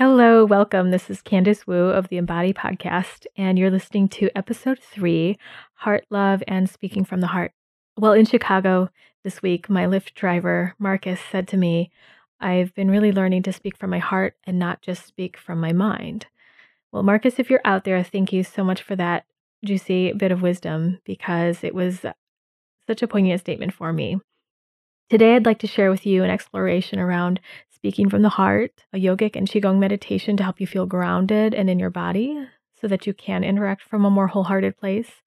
Hello, welcome. This is Candice Wu of the Embody Podcast, and you're listening to episode three Heart, Love, and Speaking from the Heart. Well, in Chicago this week, my Lyft driver, Marcus, said to me, I've been really learning to speak from my heart and not just speak from my mind. Well, Marcus, if you're out there, thank you so much for that juicy bit of wisdom because it was such a poignant statement for me. Today, I'd like to share with you an exploration around speaking from the heart, a yogic and Qigong meditation to help you feel grounded and in your body so that you can interact from a more wholehearted place,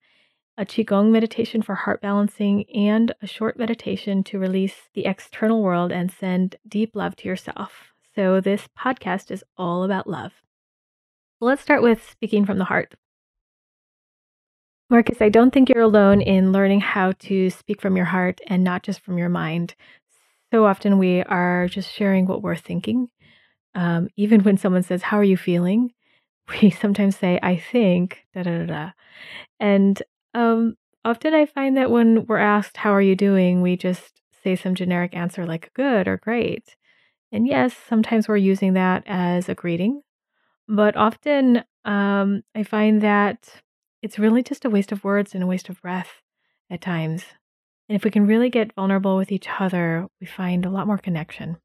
a Qigong meditation for heart balancing, and a short meditation to release the external world and send deep love to yourself. So, this podcast is all about love. Let's start with speaking from the heart. Marcus, I don't think you're alone in learning how to speak from your heart and not just from your mind. So often we are just sharing what we're thinking. Um, even when someone says, How are you feeling? We sometimes say, I think, da da da da. And um, often I find that when we're asked, How are you doing? we just say some generic answer like good or great. And yes, sometimes we're using that as a greeting. But often um, I find that it's really just a waste of words and a waste of breath at times. And if we can really get vulnerable with each other, we find a lot more connection.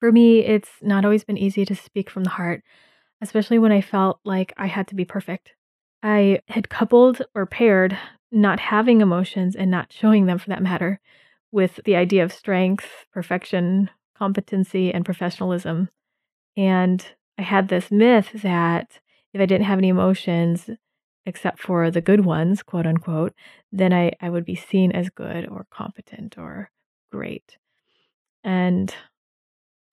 For me, it's not always been easy to speak from the heart, especially when I felt like I had to be perfect. I had coupled or paired not having emotions and not showing them for that matter with the idea of strength, perfection, competency, and professionalism. And I had this myth that if I didn't have any emotions, except for the good ones, quote unquote, then I, I would be seen as good or competent or great. And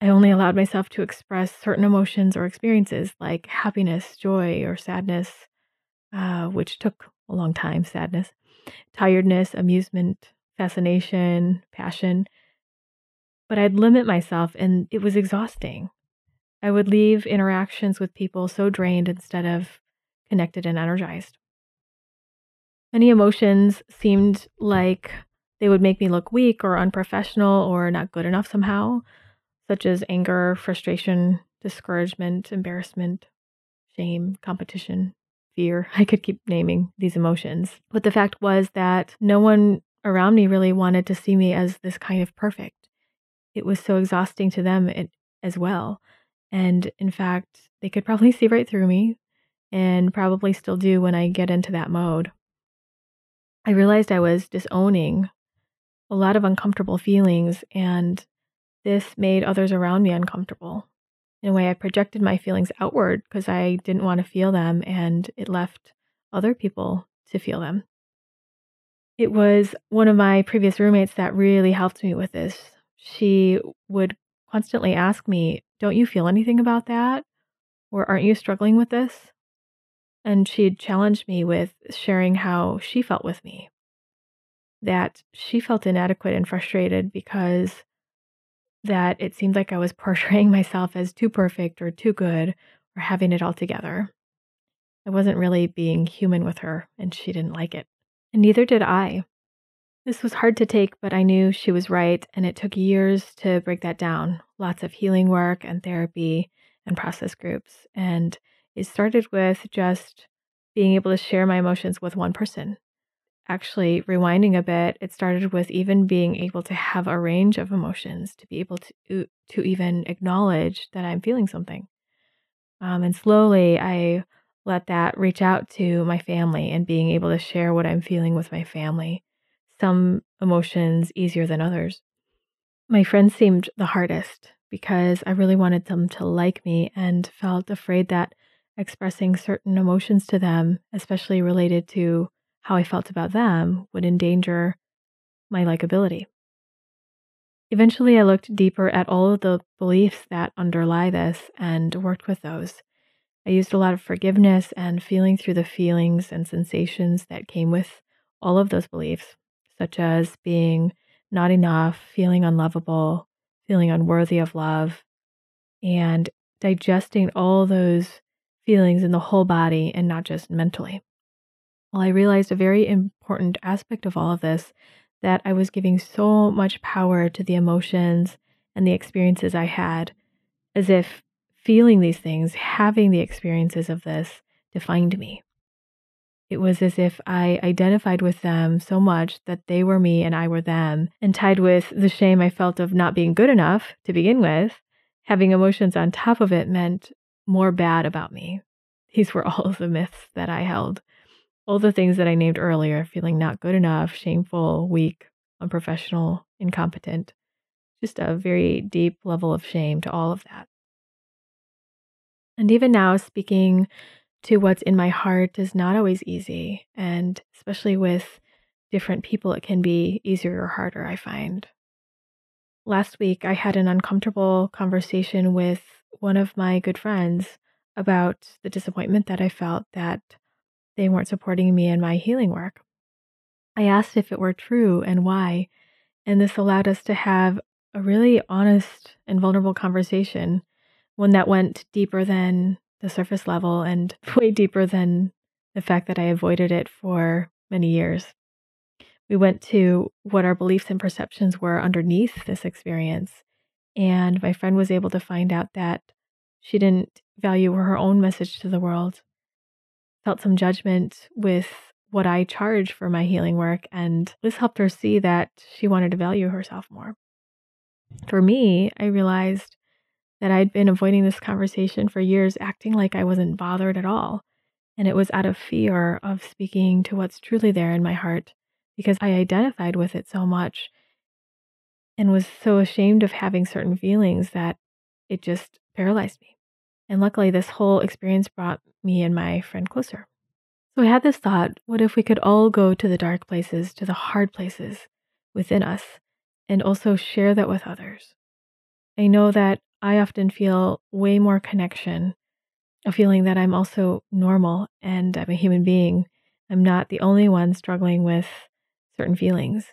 I only allowed myself to express certain emotions or experiences like happiness, joy, or sadness, uh, which took a long time sadness, tiredness, amusement, fascination, passion. But I'd limit myself, and it was exhausting. I would leave interactions with people so drained instead of connected and energized. Many emotions seemed like they would make me look weak or unprofessional or not good enough somehow, such as anger, frustration, discouragement, embarrassment, shame, competition, fear. I could keep naming these emotions. But the fact was that no one around me really wanted to see me as this kind of perfect. It was so exhausting to them as well. And in fact, they could probably see right through me and probably still do when I get into that mode. I realized I was disowning a lot of uncomfortable feelings, and this made others around me uncomfortable. In a way, I projected my feelings outward because I didn't want to feel them, and it left other people to feel them. It was one of my previous roommates that really helped me with this. She would constantly ask me, Don't you feel anything about that? Or aren't you struggling with this? And she'd challenged me with sharing how she felt with me. That she felt inadequate and frustrated because that it seemed like I was portraying myself as too perfect or too good or having it all together. I wasn't really being human with her, and she didn't like it. And neither did I. This was hard to take, but I knew she was right, and it took years to break that down. Lots of healing work and therapy and process groups. And it started with just being able to share my emotions with one person. Actually, rewinding a bit, it started with even being able to have a range of emotions, to be able to to even acknowledge that I'm feeling something. Um, and slowly, I let that reach out to my family and being able to share what I'm feeling with my family. Some emotions easier than others. My friends seemed the hardest because I really wanted them to like me and felt afraid that expressing certain emotions to them, especially related to how I felt about them, would endanger my likability. Eventually, I looked deeper at all of the beliefs that underlie this and worked with those. I used a lot of forgiveness and feeling through the feelings and sensations that came with all of those beliefs, such as being not enough, feeling unlovable, feeling unworthy of love, and digesting all those feelings in the whole body and not just mentally. Well, I realized a very important aspect of all of this that I was giving so much power to the emotions and the experiences I had, as if feeling these things, having the experiences of this defined me. It was as if I identified with them so much that they were me and I were them, and tied with the shame I felt of not being good enough to begin with, having emotions on top of it meant more bad about me. These were all of the myths that I held. All the things that I named earlier feeling not good enough, shameful, weak, unprofessional, incompetent. Just a very deep level of shame to all of that. And even now, speaking to what's in my heart is not always easy. And especially with different people, it can be easier or harder, I find. Last week, I had an uncomfortable conversation with one of my good friends about the disappointment that I felt that they weren't supporting me in my healing work. I asked if it were true and why, and this allowed us to have a really honest and vulnerable conversation, one that went deeper than the surface level and way deeper than the fact that I avoided it for many years. We went to what our beliefs and perceptions were underneath this experience. And my friend was able to find out that she didn't value her own message to the world, felt some judgment with what I charge for my healing work. And this helped her see that she wanted to value herself more. For me, I realized that I'd been avoiding this conversation for years, acting like I wasn't bothered at all. And it was out of fear of speaking to what's truly there in my heart because I identified with it so much and was so ashamed of having certain feelings that it just paralyzed me. And luckily, this whole experience brought me and my friend closer. So I had this thought what if we could all go to the dark places, to the hard places within us, and also share that with others? I know that I often feel way more connection, a feeling that I'm also normal and I'm a human being. I'm not the only one struggling with certain feelings.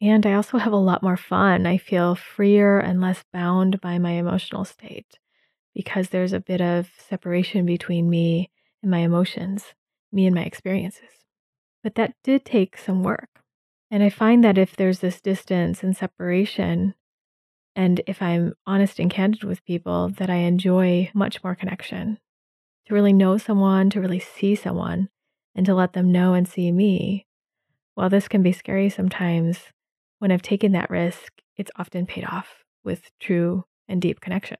And I also have a lot more fun. I feel freer and less bound by my emotional state because there's a bit of separation between me and my emotions me and my experiences. But that did take some work. And I find that if there's this distance and separation, and if I'm honest and candid with people, that I enjoy much more connection. To really know someone, to really see someone, and to let them know and see me. While this can be scary sometimes, when I've taken that risk, it's often paid off with true and deep connection.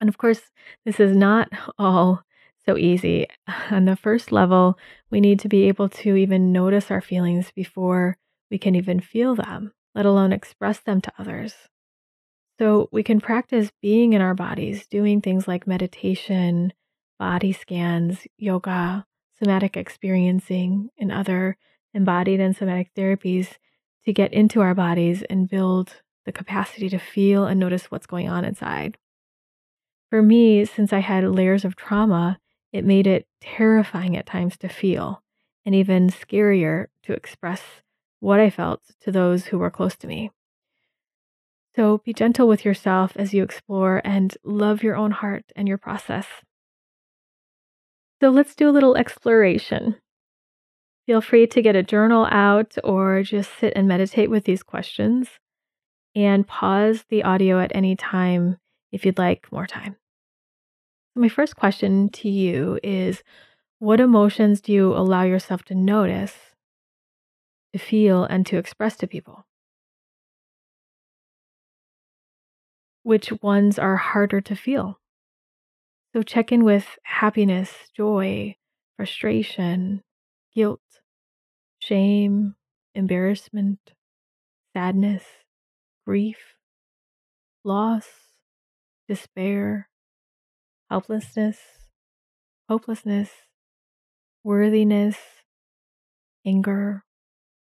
And of course, this is not all so easy. On the first level, we need to be able to even notice our feelings before we can even feel them, let alone express them to others. So we can practice being in our bodies, doing things like meditation, body scans, yoga, somatic experiencing, and other embodied and somatic therapies to get into our bodies and build the capacity to feel and notice what's going on inside. For me, since I had layers of trauma, it made it terrifying at times to feel, and even scarier to express what I felt to those who were close to me. So be gentle with yourself as you explore and love your own heart and your process. So let's do a little exploration. Feel free to get a journal out or just sit and meditate with these questions and pause the audio at any time if you'd like more time. My first question to you is What emotions do you allow yourself to notice, to feel, and to express to people? Which ones are harder to feel? So check in with happiness, joy, frustration, guilt, shame, embarrassment, sadness, grief, loss, despair, helplessness, hopelessness, worthiness, anger,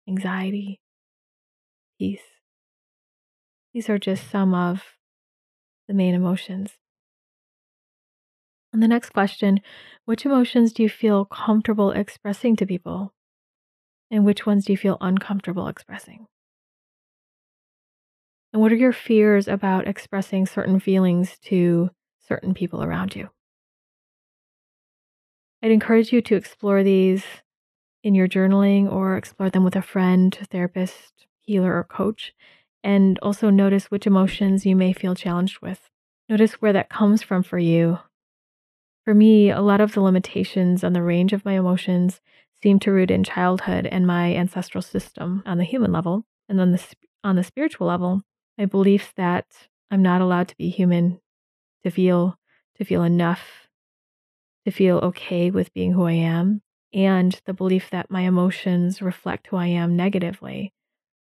anxiety, peace. These are just some of the main emotions. And the next question Which emotions do you feel comfortable expressing to people? And which ones do you feel uncomfortable expressing? And what are your fears about expressing certain feelings to certain people around you. I'd encourage you to explore these in your journaling or explore them with a friend, therapist, healer, or coach, and also notice which emotions you may feel challenged with. Notice where that comes from for you. For me, a lot of the limitations on the range of my emotions seem to root in childhood and my ancestral system on the human level. And on the, on the spiritual level, my beliefs that I'm not allowed to be human, to feel, to feel enough, to feel okay with being who I am, and the belief that my emotions reflect who I am negatively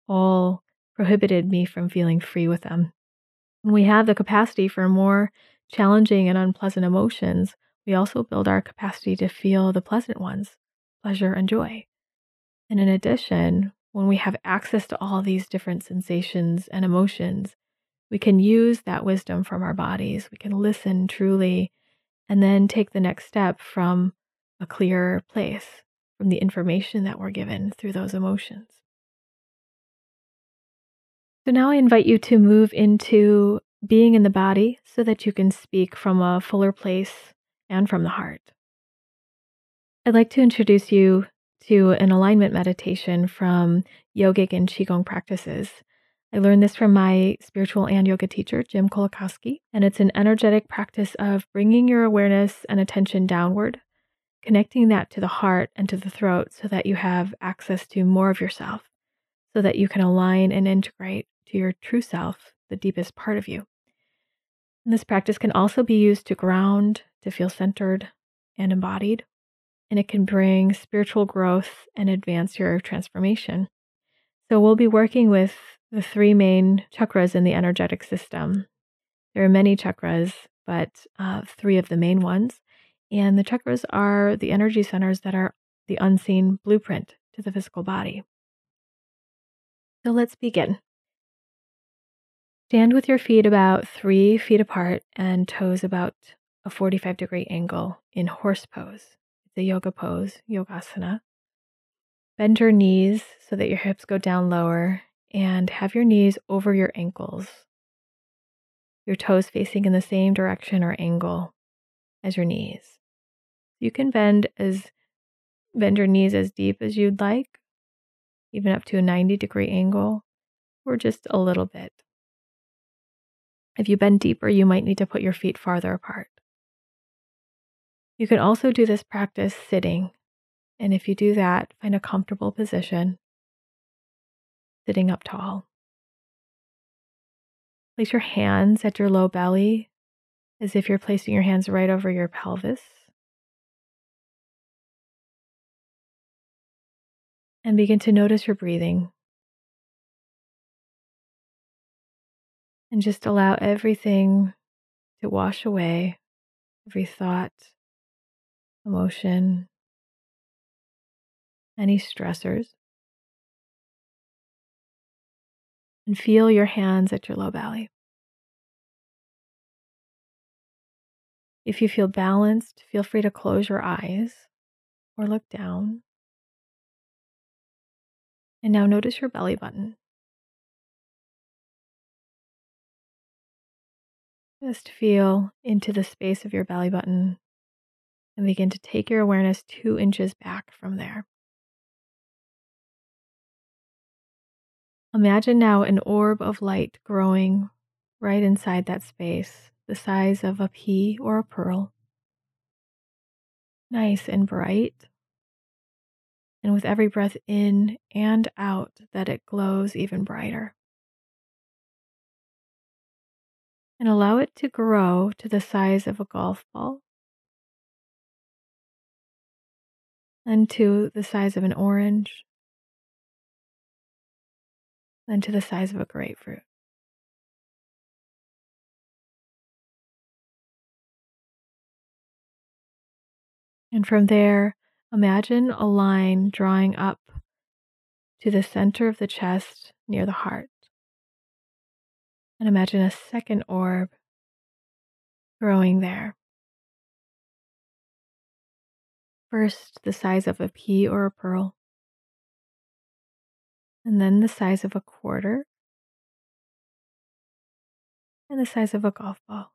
all prohibited me from feeling free with them. We have the capacity for more challenging and unpleasant emotions, we also build our capacity to feel the pleasant ones, pleasure and joy. And in addition, when we have access to all these different sensations and emotions, we can use that wisdom from our bodies. We can listen truly and then take the next step from a clearer place, from the information that we're given through those emotions. So now I invite you to move into being in the body so that you can speak from a fuller place and from the heart. I'd like to introduce you to an alignment meditation from yogic and qigong practices. I learned this from my spiritual and yoga teacher, Jim Kolakowski, and it's an energetic practice of bringing your awareness and attention downward, connecting that to the heart and to the throat so that you have access to more of yourself, so that you can align and integrate to your true self, the deepest part of you. And this practice can also be used to ground, to feel centered and embodied, and it can bring spiritual growth and advance your transformation. So, we'll be working with the three main chakras in the energetic system. There are many chakras, but uh, three of the main ones. And the chakras are the energy centers that are the unseen blueprint to the physical body. So let's begin. Stand with your feet about three feet apart and toes about a 45 degree angle in horse pose. It's a yoga pose, yogasana. Bend your knees so that your hips go down lower and have your knees over your ankles. Your toes facing in the same direction or angle as your knees. You can bend as bend your knees as deep as you'd like, even up to a 90 degree angle, or just a little bit. If you bend deeper, you might need to put your feet farther apart. You can also do this practice sitting. And if you do that, find a comfortable position, sitting up tall. Place your hands at your low belly as if you're placing your hands right over your pelvis. And begin to notice your breathing. And just allow everything to wash away every thought, emotion, any stressors. And feel your hands at your low belly. If you feel balanced, feel free to close your eyes or look down. And now notice your belly button. Just feel into the space of your belly button and begin to take your awareness two inches back from there. Imagine now an orb of light growing right inside that space, the size of a pea or a pearl. Nice and bright. And with every breath in and out, that it glows even brighter. And allow it to grow to the size of a golf ball and to the size of an orange and to the size of a grapefruit. And from there, imagine a line drawing up to the center of the chest near the heart. And imagine a second orb growing there. First, the size of a pea or a pearl, and then the size of a quarter, and the size of a golf ball.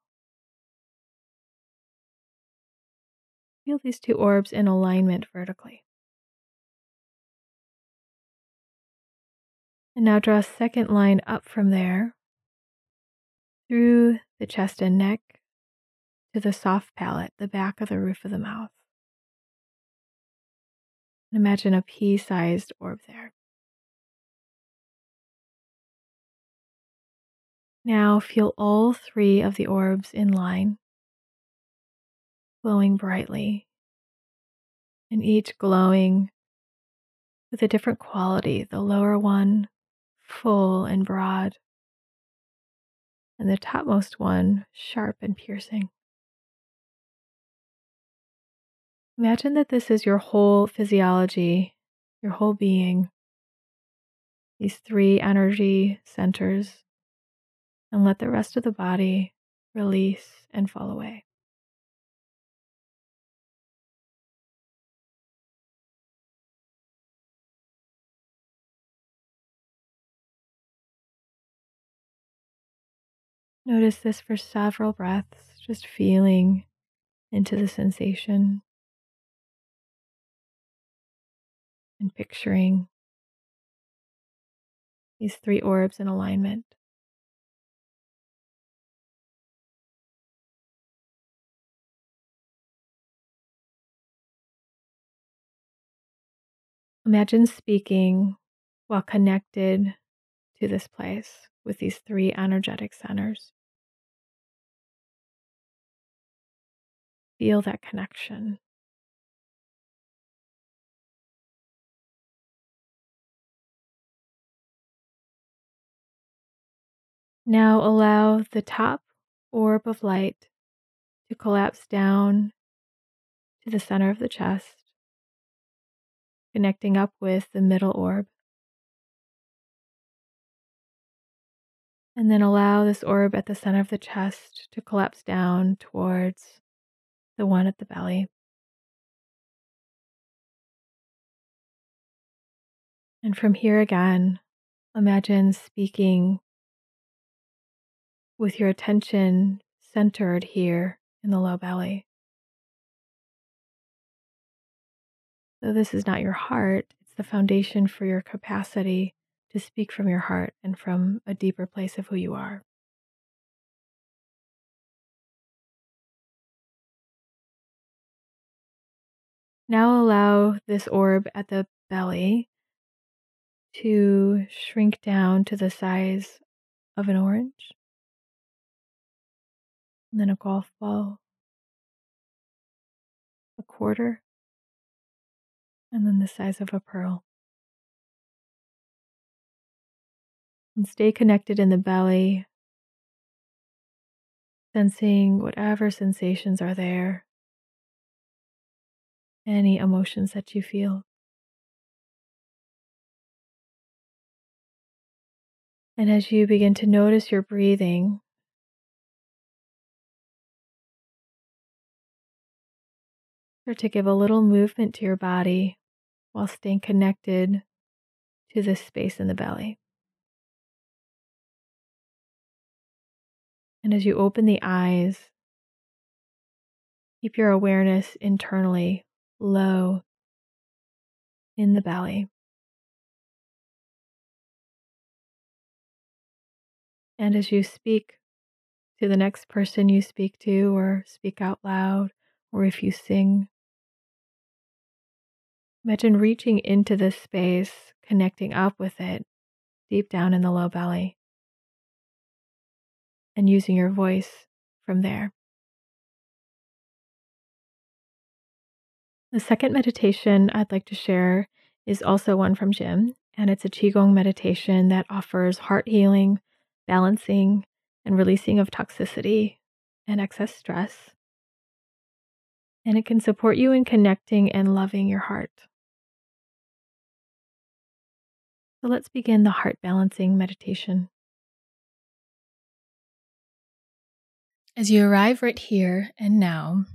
Feel these two orbs in alignment vertically. And now draw a second line up from there through the chest and neck to the soft palate, the back of the roof of the mouth. Imagine a pea sized orb there. Now feel all three of the orbs in line, glowing brightly, and each glowing with a different quality. The lower one, full and broad, and the topmost one, sharp and piercing. Imagine that this is your whole physiology, your whole being, these three energy centers, and let the rest of the body release and fall away. Notice this for several breaths, just feeling into the sensation and picturing these three orbs in alignment. Imagine speaking while connected to this place with these three energetic centers. Feel that connection. Now allow the top orb of light to collapse down to the center of the chest, connecting up with the middle orb. And then allow this orb at the center of the chest to collapse down towards the one at the belly. And from here again, imagine speaking with your attention centered here in the low belly. Though this is not your heart, it's the foundation for your capacity to speak from your heart and from a deeper place of who you are. Now allow this orb at the belly to shrink down to the size of an orange, and then a golf ball, a quarter, and then the size of a pearl. And stay connected in the belly, sensing whatever sensations are there, any emotions that you feel. And as you begin to notice your breathing, start to give a little movement to your body while staying connected to this space in the belly. And as you open the eyes, keep your awareness internally low in the belly. And as you speak to the next person you speak to, or speak out loud, or if you sing, imagine reaching into this space, connecting up with it deep down in the low belly and using your voice from there. The second meditation I'd like to share is also one from Jim, and it's a Qigong meditation that offers heart healing, balancing, and releasing of toxicity and excess stress. And it can support you in connecting and loving your heart. So let's begin the heart balancing meditation. As you arrive right here and now,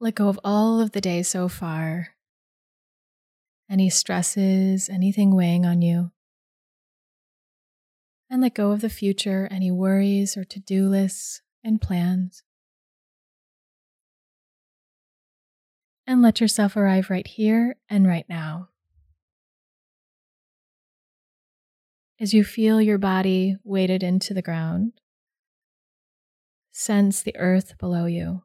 let go of all of the day so far, any stresses, anything weighing on you, and let go of the future, any worries or to do lists and plans. And let yourself arrive right here and right now. As you feel your body weighted into the ground, sense the earth below you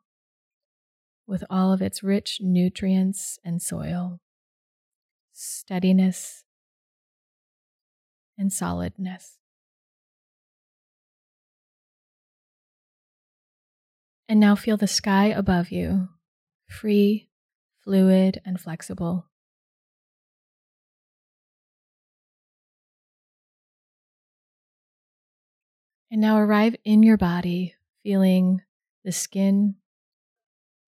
with all of its rich nutrients and soil, steadiness, and solidness. And now feel the sky above you, free, fluid, and flexible. And now arrive in your body, feeling the skin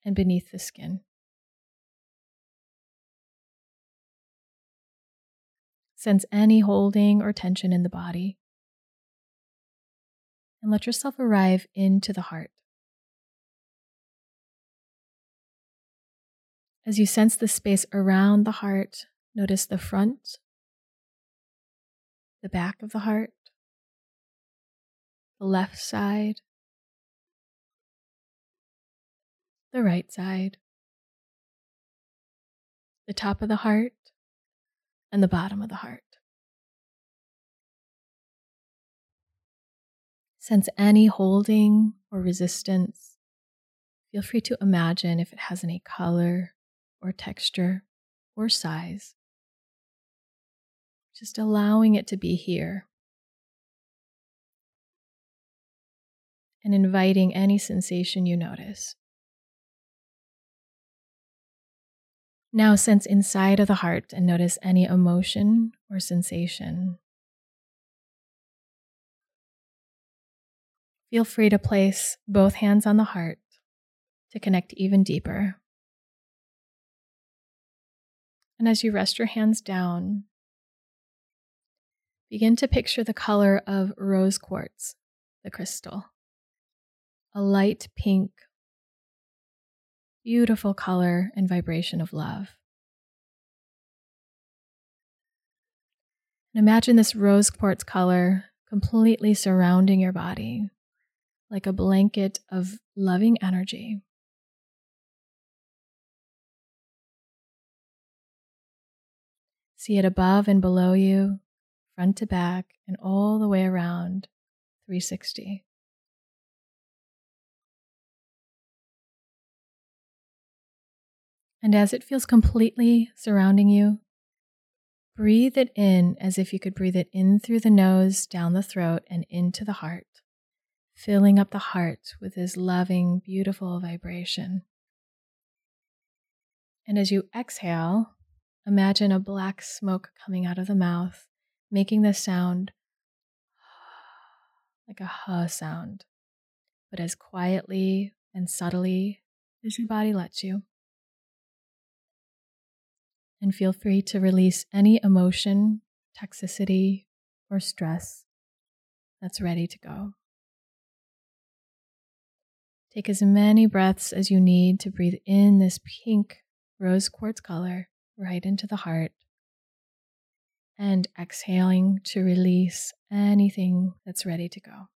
and beneath the skin. Sense any holding or tension in the body. And let yourself arrive into the heart. As you sense the space around the heart, notice the front, the back of the heart, the left side, the right side, the top of the heart, and the bottom of the heart. Sense any holding or resistance. Feel free to imagine if it has any color or texture or size. Just allowing it to be here. and inviting any sensation you notice. Now sense inside of the heart and notice any emotion or sensation. Feel free to place both hands on the heart to connect even deeper. And as you rest your hands down, begin to picture the color of rose quartz, the crystal a light pink, beautiful color and vibration of love. And imagine this rose quartz color completely surrounding your body like a blanket of loving energy. See it above and below you, front to back, and all the way around 360. And as it feels completely surrounding you, breathe it in as if you could breathe it in through the nose, down the throat, and into the heart, filling up the heart with this loving, beautiful vibration. And as you exhale, imagine a black smoke coming out of the mouth, making the sound like a huh sound, but as quietly and subtly as your body lets you and feel free to release any emotion, toxicity, or stress that's ready to go. Take as many breaths as you need to breathe in this pink rose quartz color right into the heart and exhaling to release anything that's ready to go.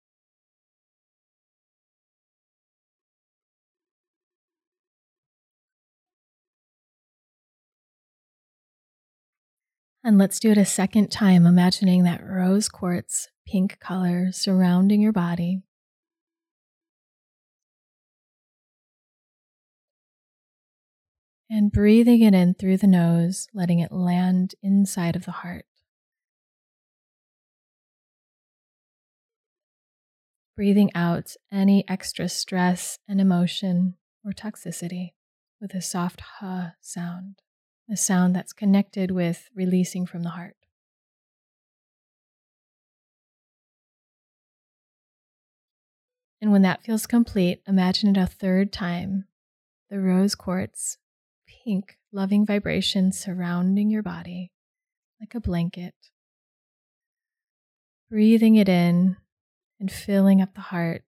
And let's do it a second time, imagining that rose quartz pink color surrounding your body. And breathing it in through the nose, letting it land inside of the heart. Breathing out any extra stress and emotion or toxicity with a soft ha sound a sound that's connected with releasing from the heart. And when that feels complete, imagine it a third time the rose quartz, pink, loving vibration surrounding your body like a blanket. Breathing it in and filling up the heart.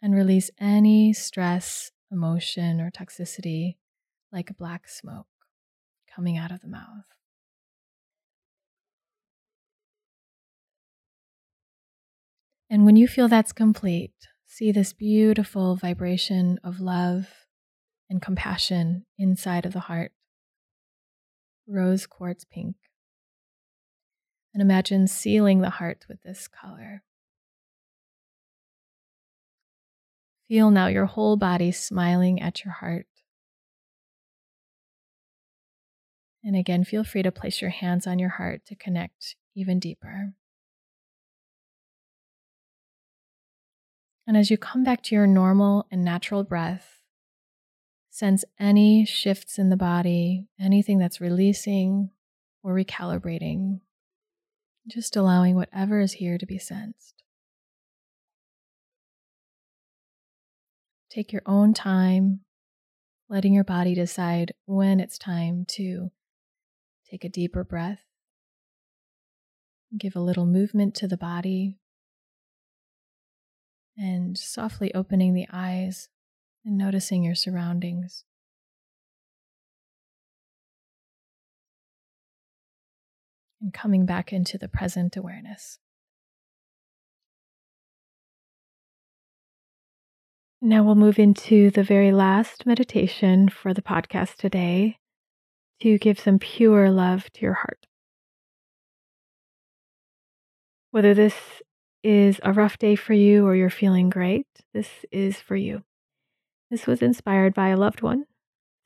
And release any stress emotion or toxicity like black smoke coming out of the mouth. And when you feel that's complete, see this beautiful vibration of love and compassion inside of the heart. Rose quartz pink, And imagine sealing the heart with this color. Feel now your whole body smiling at your heart. And again, feel free to place your hands on your heart to connect even deeper. And as you come back to your normal and natural breath, sense any shifts in the body, anything that's releasing or recalibrating, just allowing whatever is here to be sensed. Take your own time, letting your body decide when it's time to take a deeper breath. Give a little movement to the body and softly opening the eyes and noticing your surroundings. And coming back into the present awareness. Now we'll move into the very last meditation for the podcast today to give some pure love to your heart. Whether this is a rough day for you or you're feeling great, this is for you. This was inspired by a loved one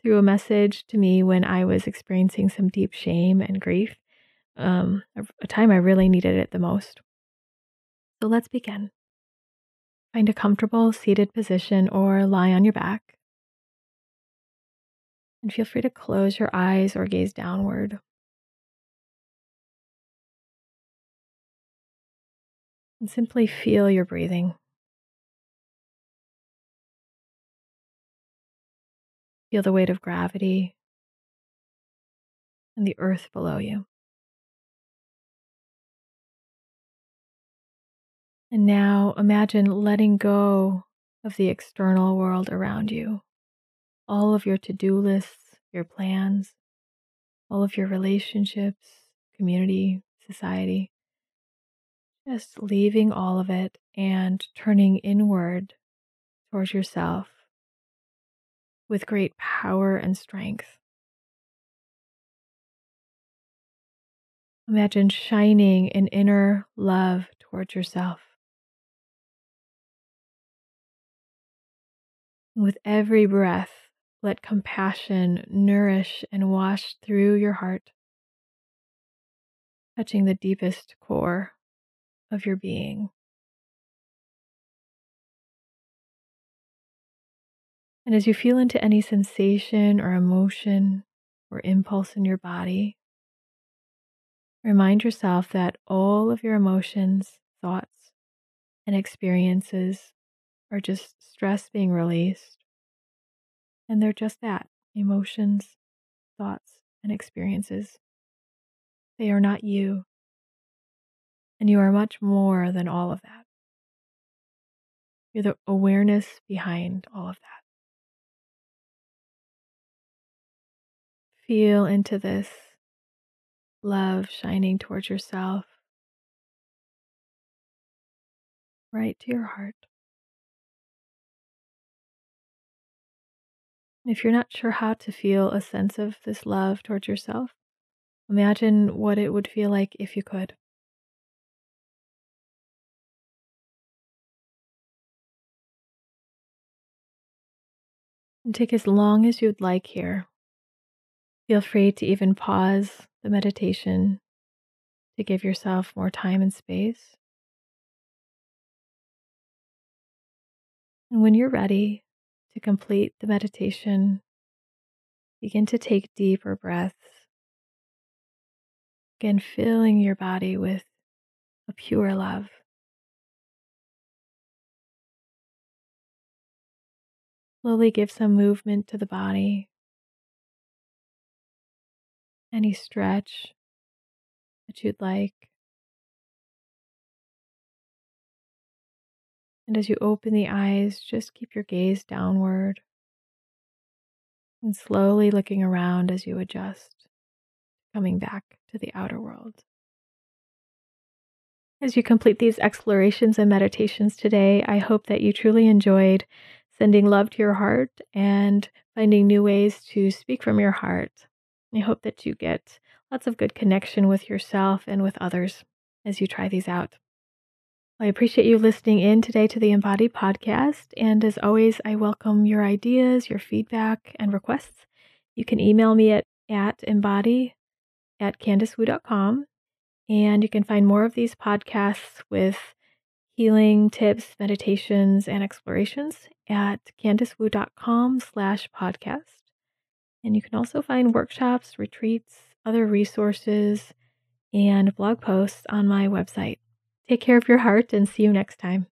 through a message to me when I was experiencing some deep shame and grief, um, a time I really needed it the most. So let's begin. Find a comfortable seated position or lie on your back. And feel free to close your eyes or gaze downward. And simply feel your breathing. Feel the weight of gravity and the earth below you. And now imagine letting go of the external world around you, all of your to do lists, your plans, all of your relationships, community, society. Just leaving all of it and turning inward towards yourself with great power and strength. Imagine shining an inner love towards yourself. With every breath, let compassion nourish and wash through your heart, touching the deepest core of your being. And as you feel into any sensation or emotion or impulse in your body, remind yourself that all of your emotions, thoughts, and experiences are just stress being released. And they're just that emotions, thoughts, and experiences. They are not you. And you are much more than all of that. You're the awareness behind all of that. Feel into this love shining towards yourself, right to your heart. If you're not sure how to feel a sense of this love towards yourself, imagine what it would feel like if you could. And take as long as you'd like here. Feel free to even pause the meditation to give yourself more time and space. And when you're ready, to complete the meditation, begin to take deeper breaths. Again, filling your body with a pure love. Slowly give some movement to the body. Any stretch that you'd like. And as you open the eyes, just keep your gaze downward and slowly looking around as you adjust, coming back to the outer world. As you complete these explorations and meditations today, I hope that you truly enjoyed sending love to your heart and finding new ways to speak from your heart. I hope that you get lots of good connection with yourself and with others as you try these out. I appreciate you listening in today to the Embodied Podcast. And as always, I welcome your ideas, your feedback, and requests. You can email me at, at embody at candicewu.com. And you can find more of these podcasts with healing tips, meditations, and explorations at candicewu.com slash podcast. And you can also find workshops, retreats, other resources, and blog posts on my website. Take care of your heart and see you next time.